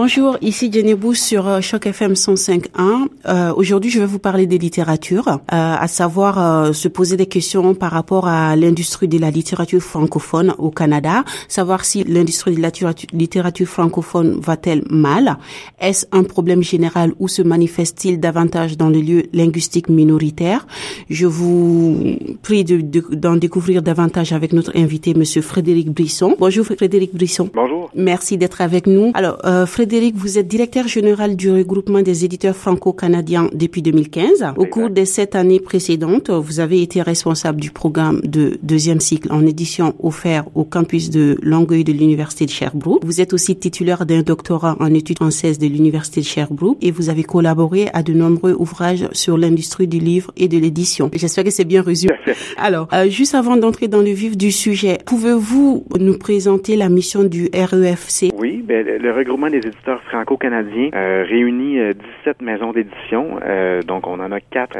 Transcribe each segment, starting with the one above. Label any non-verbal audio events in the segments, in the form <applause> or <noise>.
Bonjour, ici Jenny Bou sur euh, Choc FM 105.1. Euh, Aujourd'hui, je vais vous parler des littératures, euh, à savoir euh, se poser des questions par rapport à l'industrie de la littérature francophone au Canada, savoir si l'industrie de la littérature, francophone va-t-elle mal, est-ce un problème général ou se manifeste-t-il davantage dans les lieux linguistiques minoritaires. Je vous prie d'en de, de, découvrir davantage avec notre invité, Monsieur Frédéric Brisson. Bonjour Frédéric Brisson. Bonjour. Merci d'être avec nous. Alors, euh, Frédéric, vous êtes directeur général du regroupement des éditeurs franco-canadiens depuis 2015. Au cours des sept années précédentes, vous avez été responsable du programme de deuxième cycle en édition offert au campus de Longueuil de l'Université de Sherbrooke. Vous êtes aussi titulaire d'un doctorat en études françaises de l'Université de Sherbrooke et vous avez collaboré à de nombreux ouvrages sur l'industrie du livre et de l'édition. J'espère que c'est bien résumé. <laughs> Alors, euh, juste avant d'entrer dans le vif du sujet, pouvez-vous nous présenter la mission du REFC? Oui, ben, le regroupement des éditeurs franco-canadiens euh, réunit euh, 17 maisons d'édition. Euh, donc, on en a quatre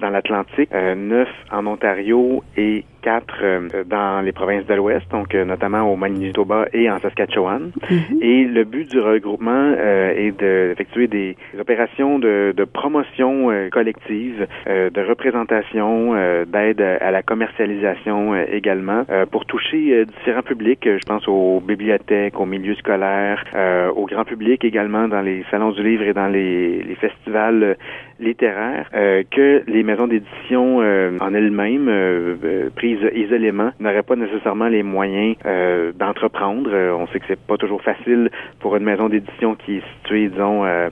dans l'Atlantique, euh, neuf en Ontario et quatre euh, dans les provinces de l'Ouest, donc euh, notamment au Manitoba et en Saskatchewan. Mhm. Et le but du regroupement euh, est d'effectuer des, des opérations de, de promotion collective, euh, de représentation, euh, d'aide à la commercialisation également, euh, pour toucher différents publics. Je pense aux bibliothèques, aux milieux scolaires, euh, au grand public également dans les salons du livre et dans les, les festivals littéraires, euh, que les maisons d'édition euh, en elles-mêmes, euh, isolément, n'auraient pas nécessairement les moyens euh, d'entreprendre. Euh, on sait que c'est pas toujours facile pour une maison d'édition qui est située, disons, euh,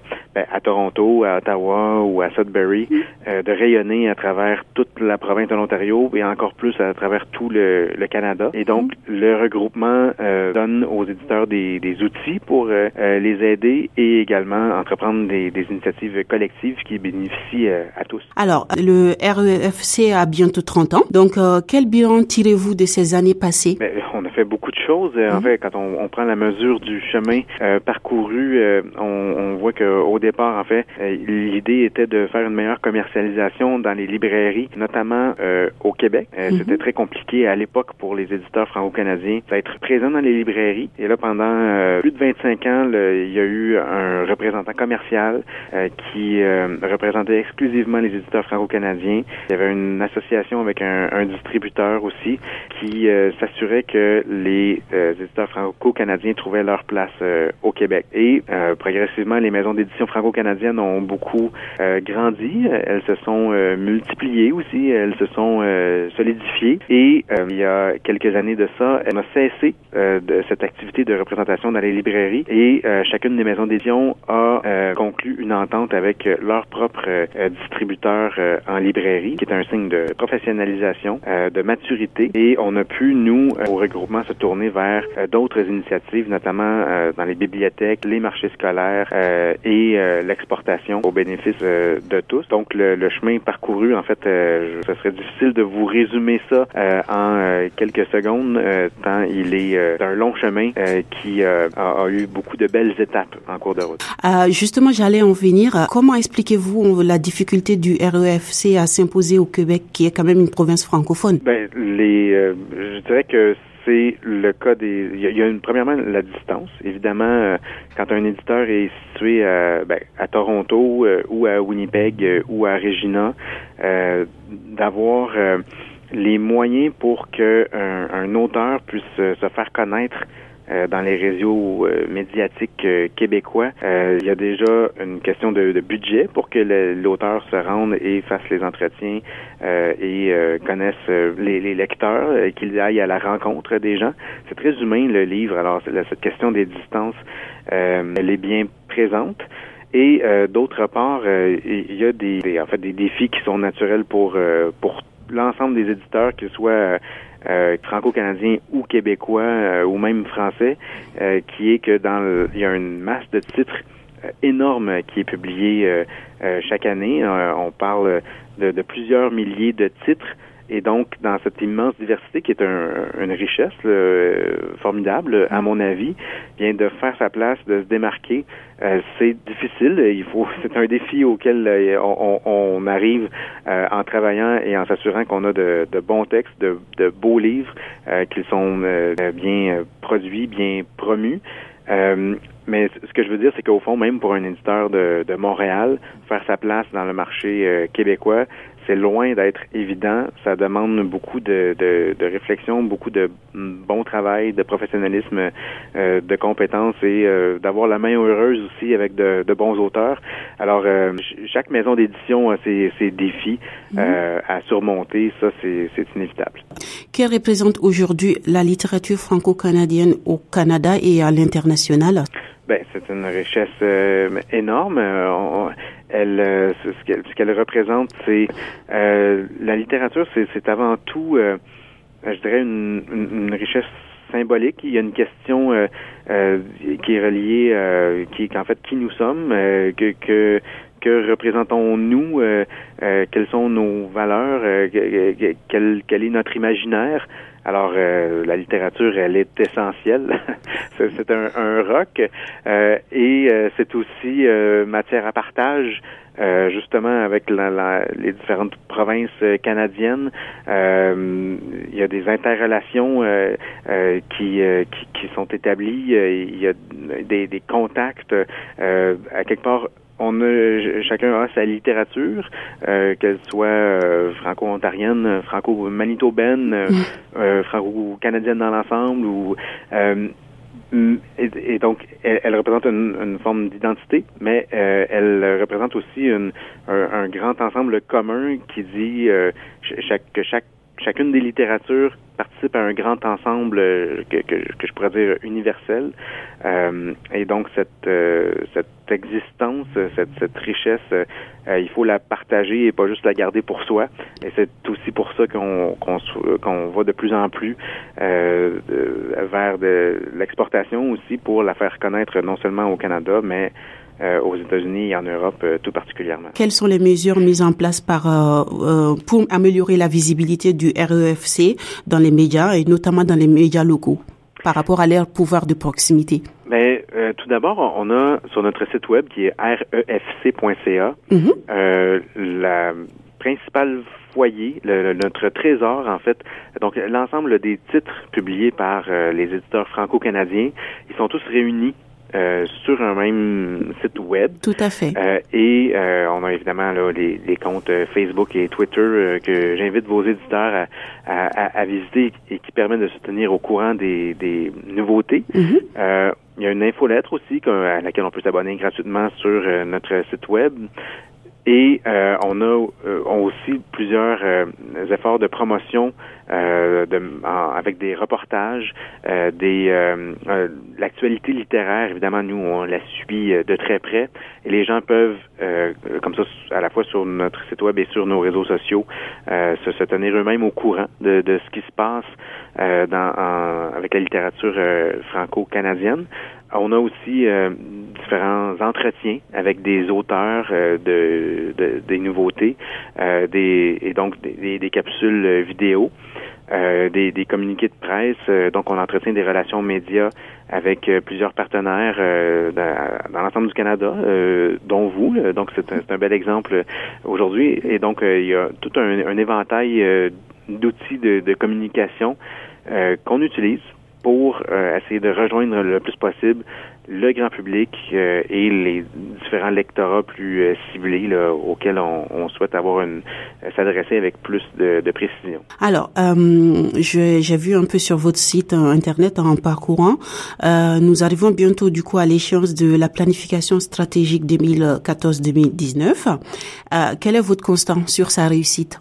à Toronto, à Ottawa ou à Sudbury, euh, de rayonner à travers toute la province de l'Ontario et encore plus à travers tout le, le Canada. Et donc, le regroupement euh, donne aux éditeurs des, des outils pour euh, les aider et également entreprendre des, des initiatives collectives qui bénéficient euh, à tous. Alors, le REFC a bientôt 30 ans. Donc, euh, quel bilan tirez-vous de ces années passées? Ben, on fait beaucoup de choses. Euh, En fait, quand on, on prend la mesure du chemin euh, parcouru, euh, on, on voit qu'au départ, en fait, euh, l'idée était de faire une meilleure commercialisation dans les librairies, notamment euh, au Québec. Euh, Mhm. C'était très compliqué à l'époque pour les éditeurs franco-canadiens d'être présents dans les librairies. Et là, pendant euh, plus de 25 ans, le- il y a eu un représentant commercial euh, qui euh, représentait exclusivement les éditeurs franco-canadiens. Il y avait une association avec un, un distributeur aussi qui euh, s'assurait que les euh, éditeurs franco-canadiens trouvaient leur place euh, au Québec. Et euh, progressivement, les maisons d'édition franco-canadiennes ont beaucoup euh, grandi. Elles se sont euh, multipliées aussi. Elles se sont solidifiées. Et il y a quelques années de ça, on a cessé de cette activité de représentation dans les librairies. Et chacune des maisons d'édition a conclu une entente avec leur propre distributeur en librairie, qui est un signe de professionnalisation, de maturité. Et on a pu, nous, au regroupement, se tourner vers euh, d'autres initiatives, notamment euh, dans les bibliothèques, les marchés scolaires euh, et euh, l'exportation au bénéfice euh, de tous. Donc, le, le chemin parcouru, en fait, euh, je- ce serait difficile de vous résumer ça euh, en euh, quelques secondes, euh, tant il est euh, un long chemin euh, qui euh, a, a eu beaucoup de belles étapes en cours de route. Euh, justement, j'allais en venir. Comment expliquez-vous la difficulté du REFC à s'imposer au Québec, qui est quand même une province francophone? Ben, les, euh, je dirais que c'est le cas des. Il y a, une, premièrement la distance. Évidemment, euh, quand un éditeur est situé à, ben, Toronto euh, ou à Winnipeg euh, ou à Regina, d'avoir les moyens pour que un, auteur puisse se faire connaître euh, dans les réseaux euh, médiatiques euh, québécois. Euh, il y a déjà une question de, de budget pour que l'auteur se rende et fasse les entretiens euh, et connaisse les, les lecteurs, euh, qu'il aille à la rencontre des gens. C'est très humain le livre. Alors cette question des distances, elle est bien présente. Et d'autre part, il y a des, en fait des défis qui sont naturels pour pour l'ensemble des éditeurs, qu'ils soient euh, franco-canadiens ou québécois euh, ou même français, euh, qui est que dans le- il y a une masse de titres euh, énorme qui est publiée euh, euh, chaque année. On parle de plusieurs milliers de titres. Et donc, dans cette immense diversité qui est un- une richesse là, euh, formidable, à mon avis, bien de faire sa place, de se démarquer, euh, c'est difficile. Il faut, <laughs> c'est un défi auquel euh, on, on- arrive euh, en travaillant et en s'assurant qu'on a de, de bons textes, de, de beaux livres, euh, qu'ils sont euh, bien euh, produits, bien promus. mais ce que je veux dire, c'est qu'au fond, même pour un éditeur de, de Montréal, faire sa place dans le marché québécois, c'est loin d'être évident. Ça demande beaucoup de, de, de, réflexion, beaucoup de bon travail, de professionnalisme, euh, de compétences et euh, d'avoir la main heureuse aussi avec de, de bons auteurs. Alors, euh, chaque maison d'édition a ses, ses défis mhm. à surmonter. Ça, c'est inévitable. Que représente aujourd'hui la littérature franco-canadienne au Canada et à l'international? Ben, c'est une richesse énorme. elle, euh, ce qu'elle représente, c'est euh, la littérature, c'est avant tout, euh, je dirais, une, une, richesse symbolique. Il y a une question qui est reliée, qui est en fait qui nous sommes, que, que que représentons-nous, quelles sont nos valeurs, quel, quel est notre imaginaire. Alors, la littérature, elle est essentielle. <laughs> c'est un, un, rock euh, et euh, c'est aussi euh, matière à partage. justement avec la, les différentes provinces canadiennes, il y a des interrelations qui, qui, qui, sont établies. il y a des, des contacts. à quelque part, on a chacun a sa littérature, qu'elle soit franco-ontarienne, franco-manitobaine, mm. franco-canadienne dans l'ensemble ou Mm, et, donc, elle, représente une, forme d'identité, mais euh, elle représente aussi un, grand ensemble commun qui dit euh, chaque, que chaque, chacune des littératures participe à un grand ensemble euh, que, que, je pourrais dire universel. Euh, et donc cette, euh, cette existence, cette, cette richesse, il faut la partager et pas juste la garder pour soi. Et c'est aussi pour ça qu'on qu'on va de plus en plus vers de l'exportation aussi pour la faire connaître non seulement au Canada, mais euh, aux États-Unis et en Europe euh, tout particulièrement. Quelles sont les mesures mises en place par euh, pour améliorer la visibilité du REFC dans les médias et notamment dans les médias locaux par rapport à leur pouvoir de proximité? Mais ben, tout d'abord, on a sur notre site web qui est refc.ca mhm. la principale foyer, notre trésor en fait. Donc l'ensemble des titres publiés par les éditeurs franco-canadiens, ils sont tous réunis euh, sur un même site web. Tout à fait. Euh, et euh, on a évidemment là, les, les comptes Facebook et Twitter que j'invite vos éditeurs à, à, à, visiter et qui permettent de se tenir au courant des, des nouveautés. Mm-hmm. il y a une infolettre aussi à laquelle on peut s'abonner gratuitement sur notre site web. Et euh, on a euh, aussi plusieurs euh, efforts de promotion de, avec des reportages, des l'actualité littéraire. Évidemment, nous on la suit de très près et les gens peuvent, comme ça, à la fois sur notre site web et sur nos réseaux sociaux, se, se, tenir eux-mêmes au courant de, de, ce qui se passe dans, avec la littérature franco-canadienne. On a aussi euh, différents entretiens avec des auteurs euh, de, des nouveautés, euh, des, et donc des, des capsules vidéo, des, des, communiqués de presse. donc, on entretient des relations médias avec plusieurs partenaires dans, dans l'ensemble du Canada, dont vous. donc, c'est un, un, bel exemple aujourd'hui. Et donc, il y a tout un, un éventail d'outils de, de communication qu'on utilise pour euh, essayer de rejoindre le plus possible le grand public euh, et les différents lectorats plus euh, ciblés là, auxquels on, on, souhaite avoir une s'adresser avec plus de, de précision. Alors, j'ai vu un peu sur votre site internet en parcourant. nous arrivons bientôt du coup à l'échéance de la planification stratégique 2014-2019. quel est votre constat sur sa réussite?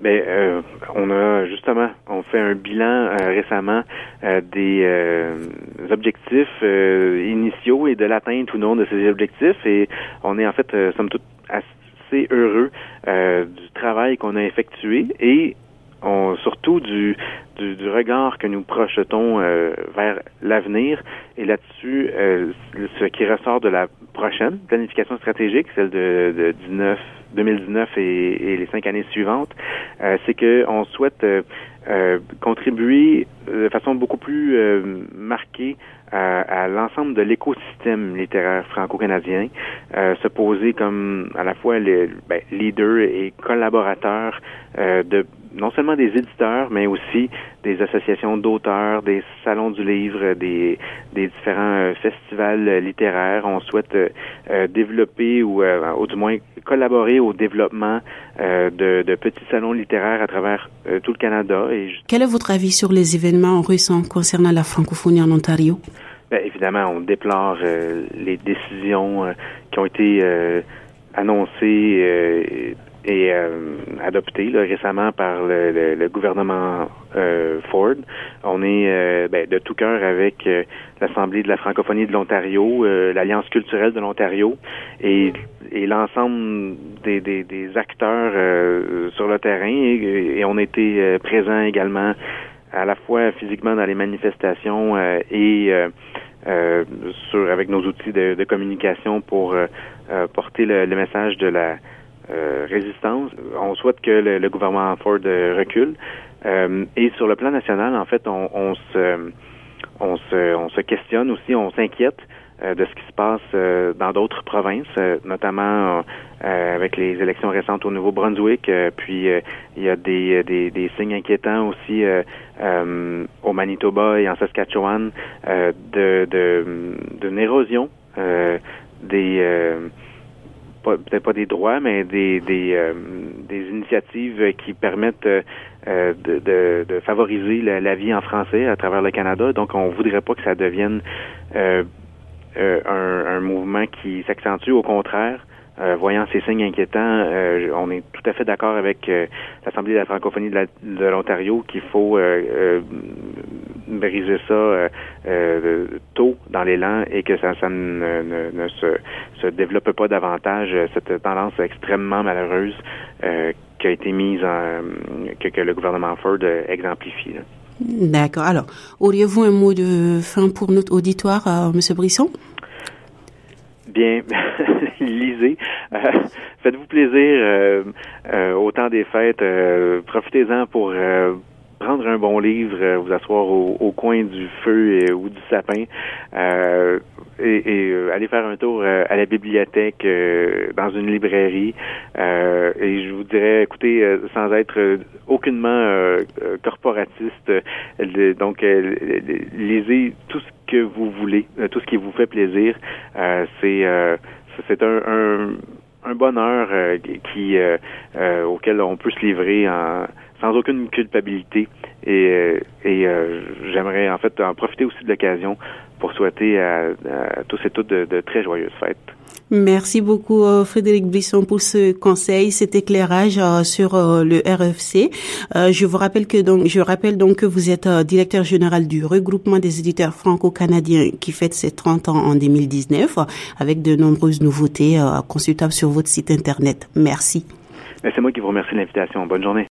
Ben, euh, on a justement, on fait un bilan euh, récemment euh, des objectifs initiaux et de l'atteinte ou non de ces objectifs, et on est en fait, somme toute, assez heureux du travail qu'on a effectué. Et on, surtout du, du, du, regard que nous projetons vers l'avenir. Et là-dessus, ce qui ressort de la prochaine planification stratégique, celle de, de 19 2019 et, les cinq années suivantes, euh, c'est qu'on souhaite euh, euh, contribuer de façon beaucoup plus marquée à, l'ensemble de l'écosystème littéraire franco-canadien, se poser comme à la fois les ben, leader et collaborateur de non seulement des éditeurs, mais aussi des associations d'auteurs, des salons du livre, des, des différents festivals littéraires. On souhaite développer ou, ou du moins collaborer au développement de, de, petits salons littéraires à travers tout le Canada. Et Quel est votre avis sur les événements récents concernant la francophonie en Ontario? Bien, évidemment, on déplore les décisions qui ont été annoncées et euh, adopté récemment par le, le, gouvernement euh, Ford. On est euh, ben, de tout cœur avec l'Assemblée de la francophonie de l'Ontario, l'Alliance culturelle de l'Ontario et, et l'ensemble des, des, des, acteurs sur le terrain et, et on était présents également à la fois physiquement dans les manifestations et sur avec nos outils de, de communication pour porter le, le, message de la euh, résistance. On souhaite que le, gouvernement Ford euh, recule. Euh, et sur le plan national, en fait, on, on, se, on, se, on se questionne aussi, on s'inquiète de ce qui se passe dans d'autres provinces, notamment avec les élections récentes au Nouveau-Brunswick. puis il y a des, des, des, signes inquiétants aussi au Manitoba et en Saskatchewan de d'une érosion des peut-être pas des droits, mais des des, euh, des initiatives qui permettent euh, de, de, de, favoriser la, vie en français à travers le Canada. Donc, on voudrait pas que ça devienne euh, un, un, mouvement qui s'accentue. Au contraire, euh, voyant ces signes inquiétants, euh, on est tout à fait d'accord avec euh, l'Assemblée de la francophonie de l'Ontario qu'il faut briser ça tôt dans l'élan et que ça, ne, ne, se, développe pas davantage cette tendance extrêmement malheureuse qui a été mise en, que, que le gouvernement Ford exemplifie. D'accord. Alors, auriez-vous un mot de fin pour notre auditoire, M. Brisson? Bien, <laughs> lisez. Euh, faites-vous plaisir euh, euh, au temps des fêtes. Profitez-en pour prendre un bon livre, vous asseoir au, coin du feu ou du sapin et, aller faire un tour à la bibliothèque, dans une librairie. et je vous dirais, écoutez, sans être aucunement corporatiste, donc lisez tout ce que vous voulez, tout ce qui vous fait plaisir. c'est c'est un, un, bonheur euh, qui euh, euh, auquel on peut se livrer sans aucune culpabilité. Et, et j'aimerais en fait en profiter aussi de l'occasion pour souhaiter à, tous et toutes de très joyeuses fêtes. Merci beaucoup euh, Frédéric Brisson pour ce conseil, cet éclairage euh, sur euh, le RFC. je vous rappelle que donc je rappelle donc que vous êtes directeur général du regroupement des éditeurs franco-canadiens qui fête ses 30 ans en 2019 avec de nombreuses nouveautés consultables sur votre site internet. Merci. C'est moi qui vous remercie de l'invitation. Bonne journée.